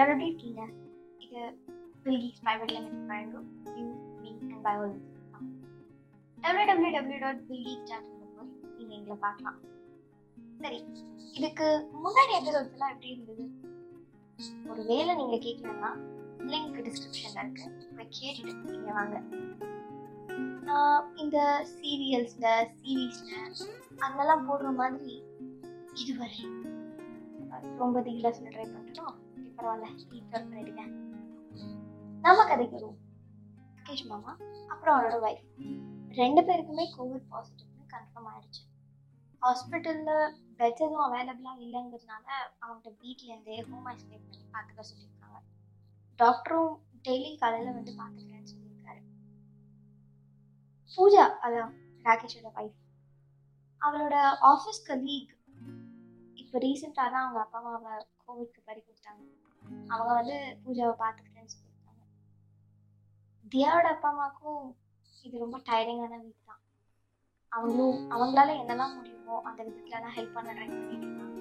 எல்லாரும் எப்படி இருக்கீங்க இது பில்கிஸ் ப்ரைவேட் லிமிடெட் வழங்கும் you me and biology W W W dot Bilkis dot போய் நீங்கள் எங்களை பார்க்கலாம் சரி இதுக்கு முன்னாடி எபிசோட்ஸ்லாம் எப்படி இருந்தது? ஒரு வேலை நீங்கள் கேட்கணும்னா லிங்க் டிஸ்கிரிப்ஷனில் இருக்கு. போய் கேட்டுட்டு நீங்கள் வாங்க. நான் இந்த சீரியல்ஸில் சீரீஸில் அதெல்லாம் போடுற மாதிரி இதுவரை. ரொம்ப தீவிர சொல்ல ட்ரை பண்ணுறோம் பரவாயில்ல ஸ்பீக்கர் பண்ணிடுங்க நம்ம கதைக்கு வருவோம். ராகேஷ் மாமா அப்புறம் அவனோட ஒய்ஃப் ரெண்டு பேருக்குமே கோவிட் பாசிட்டிவ்னு கன்ஃபார்ம் ஆயிடுச்சு. ஹாஸ்பிட்டலில் பெட்ஸ் எதுவும் அவைலபிளாக இல்லைங்கிறதுனால அவங்கள்ட்ட வீட்லேருந்தே ஹோம் ஐசோலேட் பண்ணி பார்த்துக்க சொல்லியிருக்காங்க. டாக்டரும் டெய்லி காலையில் வந்து பார்த்துக்கிறேன்னு சொல்லியிருக்காரு. பூஜா அதான் ராகேஷோட ஒய்ஃப் அவளோட ஆஃபீஸ் கலீக் இப்போ ரீசெண்டாக தான் அவங்க அப்பா அம்மாவை கோவிட்க்கு பறி கொடுத்தாங்க. அவங்க வந்து பூஜாவை பார்த்துக்கிறேன்னு சொல்லியிருக்காங்க. தியாவோட அப்பா அம்மாவுக்கும் இது ரொம்ப டயரிங்கான வீக் தான் அவங்களும் அவங்களால என்னெல்லாம் முடியுமோ அந்த விதத்துலலாம் ஹெல்ப் பண்ண ட்ரை பண்ணிட்டு இருக்காங்க.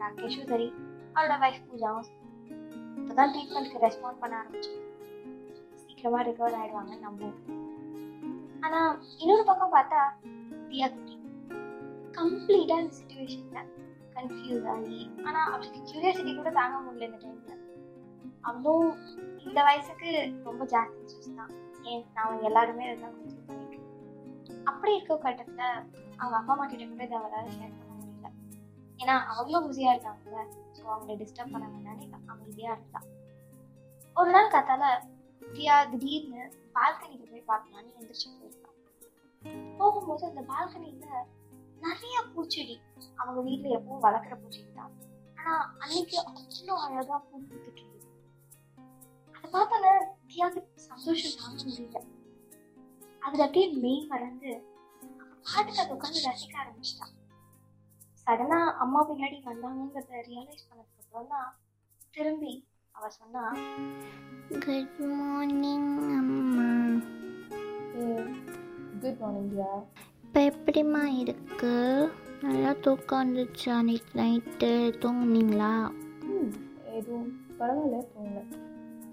ராகேஷும் சரி அவரோட வைஃப் பூஜாவும் இப்போதான் இப்போ தான் ட்ரீட்மெண்ட்க்கு ரெஸ்பாண்ட் பண்ண ஆரம்பிச்சு சீக்கிரமாக ரிகவர் ஆயிடுவாங்கன்னு நம்புவோம். ஆனால் இன்னொரு பக்கம் பார்த்தா தியா குட்டி கம்ப்ளீட்டாக இந்த சுச்சுவேஷனில் கன்ஃபியூஸ் ஆகி. ஆனால் அவளுக்கு கியூரியாசிட்டி கூட தாங்க முடியல இந்த டைமில் அவளும் இந்த வயசுக்கு ரொம்ப ஜாஸ்தி ஸ்ட்ரெஸ் தான். ஏன்? நான் எல்லாருமே இருந்தால் கொஞ்சம் பண்ணிட்டு அப்படி இருக்க கட்டத்தில் அவங்க அப்பா அம்மா கிட்ட கூட இதை அவளால் ஷேர் பண்ண முடியல. ஏன்னா அவங்களும் பிஸியாக இருக்காங்கல்ல. ஸோ அவங்கள டிஸ்டர்ப் பண்ண வேண்டாம்னு அமைதியாக இருந்தா. ஒரு நாள் காத்தால பிரியா திடீர்னு பால்கனிக்கு போய் பார்க்கலான்னு எந்திரிச்சு போயிருக்கான் போகும்போது அந்த பால்கனியில் நிறைய பூச்செடி அவங்க வீட்டில் எப்பவும் வளர்க்குற பூச்செடி தான் ஆனால் அன்னைக்கு அவ்வளோ அழகாக பூ பூத்துட்டு இருந்தது. அதை பார்த்தால தியாக்கு சந்தோஷம் தாங்க முடியல. அதில் அப்படியே மெய் மறந்து பாட்டுக்கு அதை உட்காந்து ரசிக்க ஆரம்பிச்சிட்டான். சடனாக அம்மா பின்னாடி வந்தாங்கங்கிறத ரியலைஸ் பண்ணதுக்கு அப்புறம் தான் திரும்பி அவ சொன்னா குட் மார்னிங் அம்மா. குட் மார்னிங் இப்போ எப்படிம்மா இருக்கு? நல்லா தூக்கம் வந்துச்சா நேற்று நைட்டு தூங்குனீங்களா? ம் எதுவும் பரவாயில்ல தூங்கல.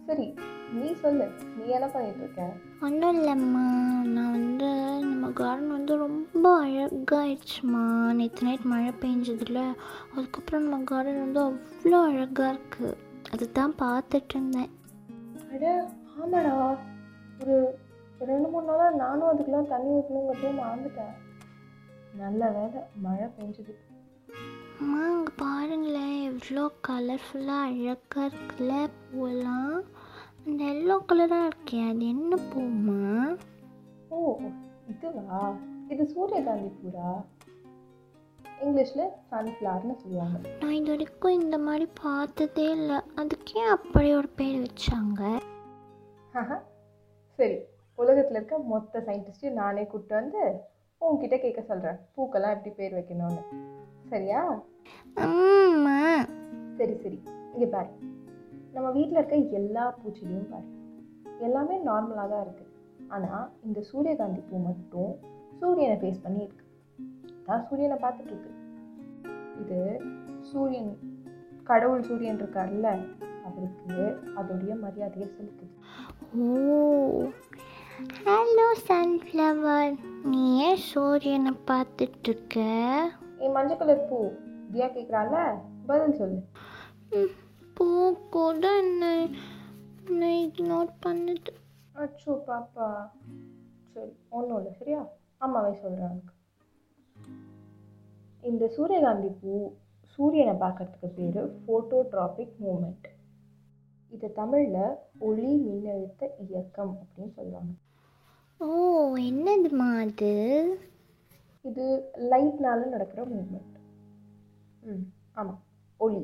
சரி நீ சொல்லு நீ என்ன பண்ணிட்டு இருக்க? ஒன்றும் இல்லைம்மா. நான் வந்து நம்ம கார்டன் வந்து ரொம்ப அழகாயிடுச்சுமா. நேற்று நைட் மழை பெஞ்சதில்ல அதுக்கப்புறம் நம்ம கார்டன் வந்து அவ்வளோ அழகாக இருக்குது அதுதான் பார்த்துட்டு இருந்தேன். அட ஆமாடா. ஒரு ரெண்டு மூணு நாளாக நானும் அதுக்கெல்லாம் தண்ணி ஊற்றணுங்கிறதே மறந்துட்டேன். நல்ல வேலை மழை பெஞ்சது. அம்மா அங்கே பாருங்களேன் எவ்வளோ கலர்ஃபுல்லாக அழகாக இருக்குல்ல பூவெல்லாம். அந்த எல்லோ கலராக இருக்கே அது என்ன பூமா ஓ இதுவா? இது சூரியகாந்தி பூரா? இங்கிலீஷில் சன்ஃப்ளவர்னு சொல்லுவாங்க. நான் இது வரைக்கும் இந்த மாதிரி பார்த்ததே இல்லை. அதுக்கே அப்படி ஒரு பேர் வச்சாங்க. சரி உலகத்தில் இருக்க மொத்த சயின்டிஸ்டையும் நானே கூப்பிட்டு வந்து உன்கிட்ட கேட்க சொல்கிறேன் பூக்கெல்லாம் எப்படி பேர் வைக்கணும்னு. சரியா? சரி சரி. இங்கே பாரு. நம்ம வீட்டில் இருக்க எல்லா பூச்செடியும் பாரு. எல்லாமே நார்மலாக தான் இருக்குது ஆனால் இந்த சூரியகாந்தி பூ மட்டும் சூரியனை ஃபேஸ் பண்ணி இருக்கு. தான் சூரியனை பார்த்துட்டு இருக்கு. இது சூரியன் கடவுள் சூரியன் இருக்கார்ல அவருக்கு அதோடைய மரியாதையை செலுத்துது. ஓ ஹலோ சன்ஃப்ளவர் நீ ஏன் சூரியனை பார்த்துட்டு இருக்க என் மஞ்சள் கலர் பூ. தியா கேட்குறால பதில் சொல்லு. பூ கூட என்ன? இக்னோர் பண்ணுது? அச்சோ பாப்பா. சரி ஒன்றும் இல்லை சரியா? அம்மாவே சொல்கிறேன் உனக்கு இந்த சூரியகாந்தி பூ சூரியனை பார்க்கறதுக்கு பேர் ஃபோட்டோட்ராபிக் மூமெண்ட் இது தமிழில் ஒளி மின்னழுத்த இயக்கம் அப்படின்னு சொல்லுவாங்க. ஓ என்னதுமா அது? இது லைட்னால நடக்கிற மூமெண்ட் ம் ஆமாம் ஒளி.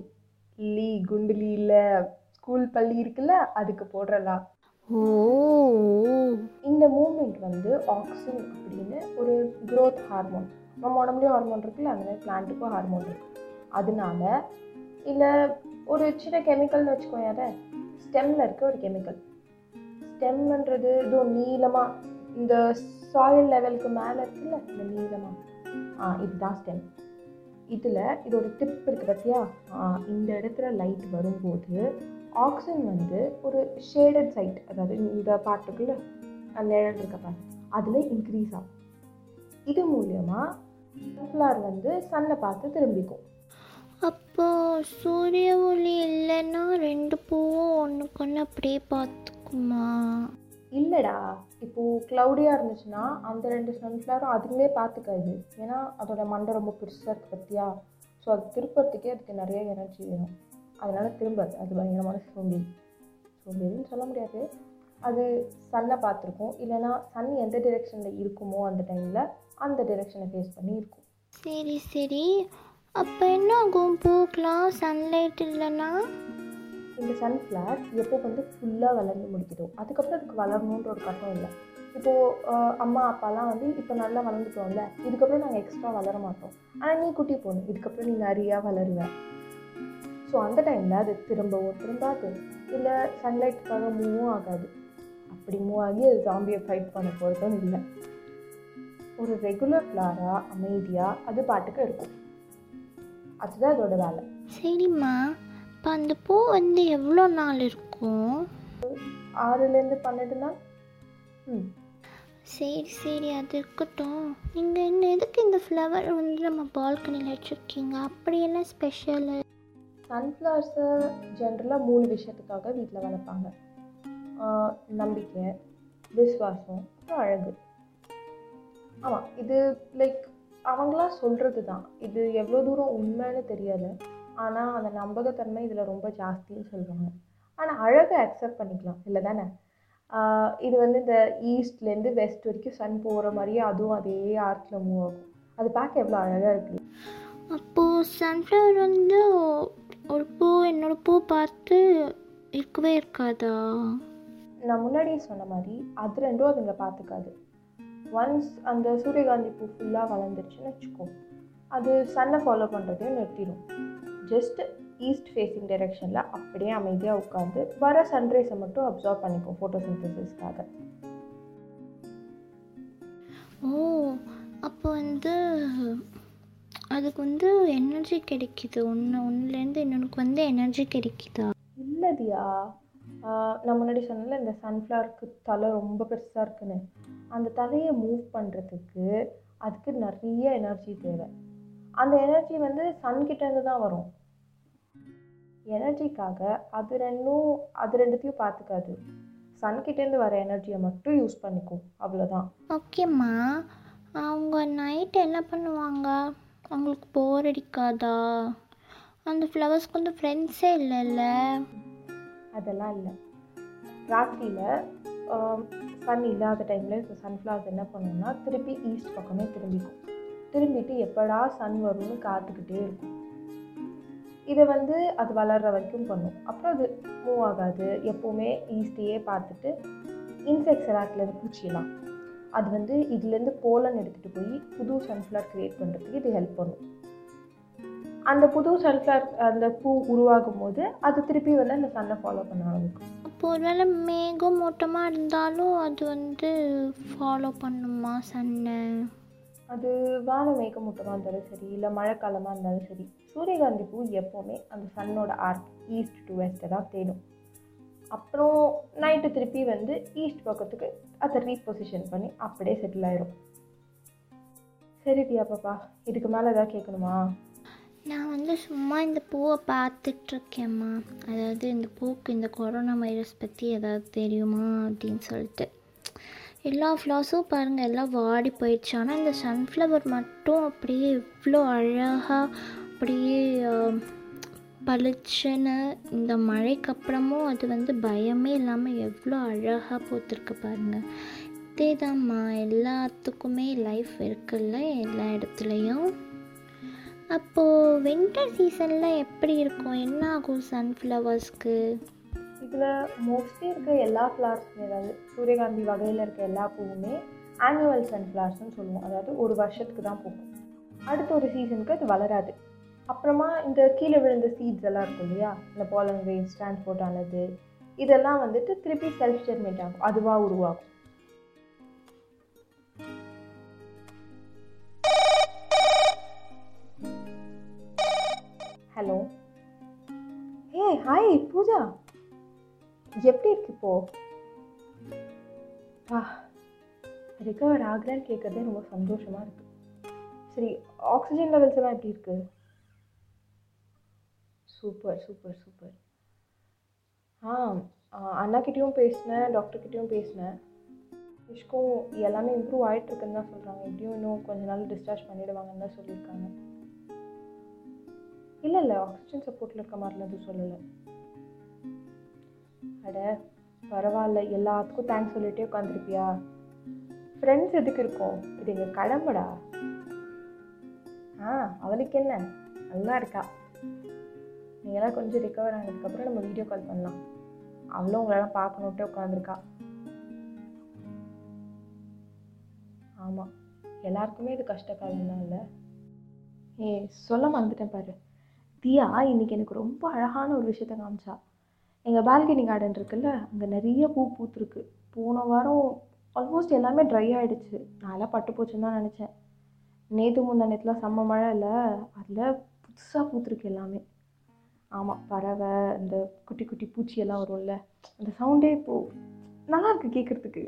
லீ குண்டுலி இல்லை ஸ்கூல் பள்ளி இருக்குல்ல அதுக்கு போடுறலா ஓ. இந்த மூமெண்ட் வந்து ஆக்சின் அப்படின்னு ஒரு growth ஹார்மோன் நம்ம உடம்புலையும் ஹார்மோன் இருக்குல்ல அந்த மாதிரி பிளான்ட்டுக்கும் ஹார்மோன் இருக்கு. அதனால இல்லை ஒரு சின்ன கெமிக்கல்னு வச்சுக்கோங்க ஸ்டெம்மில் இருக்க ஒரு கெமிக்கல் ஸ்டெம்ன்றது இதோ நீளமாக இந்த சாயில் லெவலுக்கு மேலே இருக்குல்ல இந்த நீளமாக ஆ இதுதான் ஸ்டெம் இதில் இதோட டிப் இருக்குது பார்த்தியா இந்த இடத்துல லைட் வரும்போது ஆக்சிஜன் வந்து ஒரு ஷேடட் சைட் அதாவது இந்த பார்ட்டுக்குள்ள அந்த நிழல் இருக்க பாரு அதில் இன்க்ரீஸ் ஆகும். இது மூலியமாக சன்ஃப்ளவர் வந்து சன்னை பார்த்து திரும்பிக்கும். அப்போ சூரிய ஒளி இல்லைன்னா ரெண்டு பூவும் ஒன்றுக்கு ஒன்று அப்படியே பார்த்துக்குமா? இல்லைடா. இப்போது க்ளவுடியாக இருந்துச்சுன்னா அந்த ரெண்டு சன்ஃப்ளவரும் அதுங்களே பார்த்துக்காது ஏன்னா அதோட மண்டை ரொம்ப பெருசாக இருக்குது பற்றியா ஸோ அது திருப்பறதுக்கே அதுக்கு நிறைய எனர்ஜி வேணும். அதனால் திரும்பாது அது பயங்கரமான சோம்பேறி சோம்பேறின்னு சொல்ல முடியாது. அது சன்னை பார்த்துருக்கும். இல்லைன்னா சன் எந்த டிரெக்ஷனில் இருக்குமோ அந்த டைமில் அந்த டிரெக்ஷனை ஃபேஸ் பண்ணி இருக்கும். சரி சரி. அப்போ என்ன ஆகும்? பூக்கலாம் சன்லைட் இல்லைன்னா? இந்த சன்ஃப்ளவர் எப்போ வந்து ஃபுல்லாக வளர்ந்து முடிக்குதோ அதுக்கப்புறம் அதுக்கு வளரணுன்ற ஒரு கட்டம் இல்லை. இப்போது அம்மா அப்பாலாம் வந்து இப்போ நல்லா வளர்ந்துட்டோம்ல இதுக்கப்புறம் நாங்கள் எக்ஸ்ட்ரா வளர மாட்டோம். ஆனால் நீ குட்டி போகணும் இதுக்கப்புறம் நீ நிறையா வளருவ. ஸோ அந்த டைமில் அது திரும்பவும் திரும்பாது. இல்லை சன்லைட்டுக்காக மூவும் ஆகாது. அப்படி மூவ் ஆகி அது ஜாம்பியை ஃபைட் பண்ண போகிறதும் இல்லை. ஒரு ரெகுலர் ஃப்ளாராக அமைதியாக அது பாட்டுக்கு இருக்கும். அதுதான் அதோட வேலை. சரிம்மா. இப்போ அந்த பூ வந்து எவ்வளோ நாள் இருக்கும்? ஆறுலேருந்து பன்னெண்டு நாள். ம். சரி சரி அது இருக்கட்டும். நீங்கள் என்ன எதுக்கு இந்த ஃப்ளவர் வந்து நம்ம பால்கனியில் வச்சுருக்கீங்க? அப்படி என்ன ஸ்பெஷலு சன்ஃப்ளவர்ஸை ஜென்ரலாக மூணு விஷயத்துக்காக வீட்டில் வளர்ப்பாங்க. நம்பிக்கை விஸ்வாசம் அப்புறம் அழகு. ஆமாம் இது லைக் அவங்களா சொல்கிறது தான் இது எவ்வளோ தூரம் உண்மைன்னு தெரியல ஆனால் அந்த நம்பகத்தன்மை இதில் ரொம்ப ஜாஸ்தின்னு சொல்லுவாங்க. ஆனால் அழகை அக்செப்ட் பண்ணிக்கலாம் இல்லை தானே? இது வந்து இந்த ஈஸ்ட்லேருந்து வெஸ்ட் வரைக்கும் சன் போகிற மாதிரியே அதுவும் அதே ஆர்க்கில் மூவ் ஆகும். அது பார்க்க எவ்வளோ அழகாக இருக்குது அப்போது சன்ஃப்ளவர் வந்து ஒரு பூ என்னோட பூ பார்த்து இருக்கவே இருக்காதா? நான் முன்னாடியே சொன்ன மாதிரி அது ரெண்டும் அதுங்களை பார்த்துக்காது. ஒன்ஸ் அந்த சூரியகாந்தி பூ ஃபுல்லாக வளர்ந்துருச்சுன்னு வச்சுக்கோ. அது சன்னை ஃபாலோ பண்ணுறதையும் நிறுத்திடும் ஜஸ்ட் ஈஸ்ட் ஃபேஸிங் டைரெக்ஷனில் அப்படியே அமைதியாக உட்காந்து வர சன்ரைஸை மட்டும் அப்சர்வ் பண்ணிக்கும் ஃபோட்டோசிந்தசிஸ்க்காக ஓ அப்போ வந்து அதுக்கு வந்து எனர்ஜி கிடைக்குது. ஒன்று ஒன்றுலேருந்து இன்னொன்றுக்கு வந்து எனர்ஜி கிடைக்குதா? இல்லதியா. நான் முன்னாடி சொன்னல இந்த சன்ஃப்ளவருக்கு தலை ரொம்ப பெருசாக இருக்குன்னு. அந்த தலையை மூவ் பண்ணுறதுக்கு அதுக்கு நிறைய எனர்ஜி தேவை. அந்த எனர்ஜி வந்து சன்கிட்டேருந்து தான் வரும். எனர்ஜிக்காக அது ரெண்டும் அது ரெண்டுத்தையும் பார்த்துக்காது. சன்கிட்டேருந்து வர எனர்ஜியை மட்டும் யூஸ் பண்ணிக்கும் அவ்வளோதான். ஓகேம்மா அவங்க நைட் என்ன பண்ணுவாங்க? அவங்களுக்கு போர் அடிக்காதா? அந்த ஃப்ளவர்ஸ்க்கு வந்து ஃப்ரெண்ட்ஸே இல்லைல்ல? அதெல்லாம் இல்லை. ராத்திரியில் சன் இல்லாத டைமில் இப்போ சன்ஃப்ளவர்ஸ் என்ன பண்ணுன்னா திருப்பி ஈஸ்ட் பக்கமே திரும்பிக்கும். திரும்பிட்டு எப்படா சன் வரும்னு காத்துக்கிட்டே இருக்கும். இதை வந்து அது வளர்கிற வரைக்கும் பண்ணும். அப்புறம் அது மூவ் ஆகாது. எப்போவுமே ஈஸ்டையே பார்த்துட்டு இன்செக்ட்ஸ் எல்லாத்துலேருந்து பூச்சியெல்லாம் அது வந்து இதுலேருந்து போலன் எடுத்துகிட்டு போய் புது சன்ஃப்ளவர் க்ரியேட் பண்ணுறதுக்கு இது ஹெல்ப் பண்ணும். அந்த புது சன்ஃப்ளவர் அந்த பூ உருவாகும் போது அது திருப்பி வந்து அந்த சன்னை ஃபாலோ பண்ண ஆரம்பிக்கும். அப்போ ஒருவேளை மேகம் மூட்டமாக இருந்தாலும் அது வந்து ஃபாலோ பண்ணுமா சன்னை அது வான மேகமூட்டமாக இருந்தாலும் சரி இல்லை மழைக்காலமாக இருந்தாலும் சரி சூரியகாந்தி பூ எப்போவுமே அந்த சன்னோட ஆர்க் ஈஸ்ட் டு வெஸ்ட்டை தான் தேடும். அப்புறம் நைட்டு திருப்பி வந்து ஈஸ்ட் பக்கத்துக்கு அதை ரீபொசிஷன் பண்ணி அப்படியே செட்டில் ஆயிரும். சரி டியா பாப்பா இதுக்கு மேலே ஏதாவது கேட்கணுமா? நான் வந்து சும்மா இந்த பூவை பார்த்துட்ருக்கேம்மா. அதாவது இந்த பூக்கு இந்த கொரோனா வைரஸ் பற்றி ஏதாவது தெரியுமா அப்படின்னு சொல்லிட்டு. எல்லா ஃப்ளவர்ஸும் பாருங்கள் எல்லாம் வாடி போயிடுச்சு. ஆனால் இந்த சன்ஃப்ளவர் மட்டும் அப்படியே இவ்வளோ அழகாக அப்படியே பளிச்சுன்னு இந்த மழைக்கு அப்புறமும் அது வந்து பயமே இல்லாமல் எவ்வளோ அழகாக போத்திருக்கு பாருங்கள் இதேதாம்மா எல்லாத்துக்குமே லைஃப் இருக்குல்ல எல்லா இடத்துலையும். அப்போது வின்டர் சீசனில் எப்படி இருக்கும்? என்ன ஆகும் சன்ஃப்ளவர்ஸ்க்கு இதில் மோஸ்ட்லி இருக்க எல்லா ஃப்ளவர்ஸுமே அதாவது சூரியகாந்தி வகையில் இருக்க எல்லா பூவுமே ஆனுவல் சன்ஃப்ளவர்ஸ்னு சொல்லுவோம். அதாவது ஒரு வருஷத்துக்கு தான் போகும் அடுத்த ஒரு சீசனுக்கு அது வளராது. அப்புறமா இந்த கீழே விழுந்த சீட்ஸ் எல்லாம் இருக்கும் இல்லையா? இந்த பாலன் வேவ்ஸ் டிரான்ஸ்போர்ட் ஆனது. இதெல்லாம் வந்துட்டு திருப்பி செல்ஃப் ஜெர்மேட் ஆகும். அதுவாக உருவாகும். ஹலோ ஏ ஹாய் பூஜா. எப்படி இருக்கு இப்போ? ஆ ரிகவர் ஆகலான்னு கேட்குறதே ரொம்ப சந்தோஷமாக இருக்குது சரி ஆக்சிஜன் லெவல்ஸ் எல்லாம் எப்படி இருக்குது சூப்பர் சூப்பர் சூப்பர் ஆ அண்ணாக்கிட்டேயும் பேசினேன் டாக்டர்கிட்டயும் பேசினேன். இஷ்கும் எல்லாமே இம்ப்ரூவ் ஆகிட்டுருக்குன்னு தான் சொல்கிறாங்க எப்படியும் இன்னும் கொஞ்ச நாள் டிஸ்சார்ஜ் பண்ணிடுவாங்கன்னு தான் சொல்லியிருக்காங்க. இல்லை இல்லை ஆக்சிஜன் சப்போர்ட்டில் இருக்க மாதிரிலாம் எதுவும் சொல்லலை. அட பரவாயில்ல எல்லாத்துக்கும் தேங்க்ஸ் சொல்லிகிட்டே உட்காந்துருப்பியா ஃப்ரெண்ட்ஸ் எதுக்கு இருக்கோம்? இது எங்கள் கடம்படா ஆ அவளுக்கு என்ன? நல்லா இருக்கா? நீங்களாம் கொஞ்சம் ரிகவர் ஆனதுக்கப்புறம் நம்ம வீடியோ கால் பண்ணலாம். அவளும் உங்களெல்லாம் பார்க்கணுன்ட்டு உட்காந்துருக்கா ஆமாம் எல்லாருக்குமே இது கஷ்டகாலம் தான் இல்லை ஏ சொல்ல மறந்துட்டேன் பாரு. தியா இன்னைக்கு எனக்கு ரொம்ப அழகான ஒரு விஷயத்த காமிச்சா. எங்கள் பால்கனி கார்டன் இருக்குல்ல அங்கே நிறைய பூ பூத்துருக்கு. போன வாரம் ஆல்மோஸ்ட் எல்லாமே ட்ரை ஆகிடுச்சு நான்லாம் பட்டு போச்சுன்னு தான் நினச்சேன். நேற்று முந்தா நேற்றுலாம் செம்ம மழை இல்லை? அதில் புதுசாக பூத்துருக்கு எல்லாமே. ஆமாம் பறவை இந்த குட்டி குட்டி பூச்சியெல்லாம் வரும்ல அந்த சவுண்டே இப்போது நல்லாயிருக்கு கேட்குறதுக்கு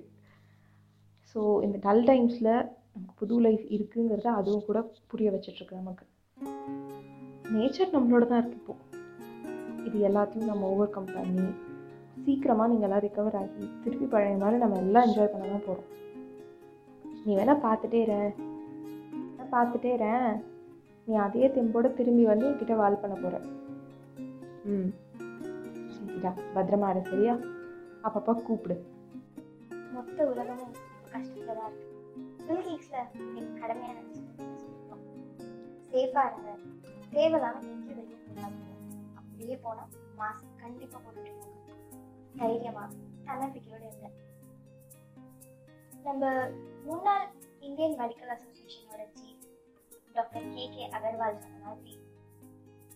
ஸோ இந்த டல் டைம்ஸில் நமக்கு புது லைஃப் இருக்குங்கிறத அதுவும் கூட புரிய வச்சிட்ருக்கு நமக்கு. நேச்சர் நம்மளோட தான் இருக்கு இப்போ. இது எல்லாத்தையும் நம்ம ஓவர் கம் பண்ணி சீக்கிரமாக நீங்கள் எல்லாம் ரிகவர் ஆகி திருப்பி பழைய மாதிரி நம்ம எல்லாம் என்ஜாய் பண்ண தான் போகிறோம் நீ வேணால் பார்த்துட்டே இரு. பார்த்துட்டே இரு நீ அதே தெம்போடு திரும்பி வந்து என்கிட்ட வால் பண்ண போகிற ம். சரிடா பத்திரமா இரு சரியா? அப்பப்போ கூப்பிடு. மொத்த உலகமும் கஷ்டத்தில் தான் இருக்கு. பில்கீக்ஸில் கேக்ஸில் கடமையாக கடமையான சேஃபாக இருங்க. தேவையில்லாமல் எங்கேயும் வெளியே போகாதீங்க. அப்படியே போனால் மாஸ்க் கண்டிப்பாக போட்டுட்டு தைரியமாக தன்னம்பிக்கையோடு இருங்க. நம்ம முன்னாள் Indian medical அசோசியேஷனோட chief doctor K K Agarwal சொன்ன மாதிரி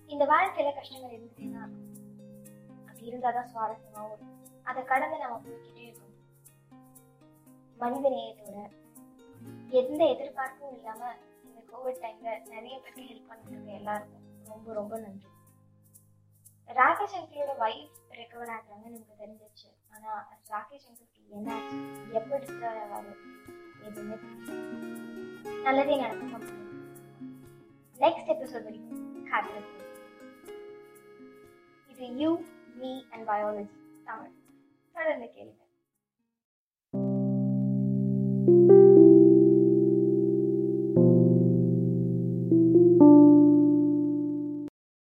இந்த வாழ்க்கையில கஷ்டங்கள் இருந்துட்டே தான் இருக்கும் அப்படி இருந்தால் தான் சுவாரஸ்யமாகவும் இருக்கும். அதை கடந்து நம்ம போய்கிட்டே இருக்கணும். மனித நேயத்தோட எந்த எதிர்பார்ப்பும் இல்லாம இந்த கோவிட் டைம்ல நிறைய பேருக்கு ஹெல்ப் பண்ணிட்டு எல்லாருக்கும் ரொம்ப ரொம்ப நன்றி. ராகேஷ் சங்கரோட வைஃப் ரெக்கவர் ஆகுறாங்க நமக்கு தெரிஞ்சிச்சு ஆனா ராகேஷ் சங்கருக்கு என்ன எப்போ டிஸ்டர் ஆகாது எதுவுமே நல்லதே நடக்கும் நெக்ஸ்ட் எபிசோட் வரைக்கும் ஹாப்பி இது you me and biology Tamil தொடர்ந்து கேளுங்க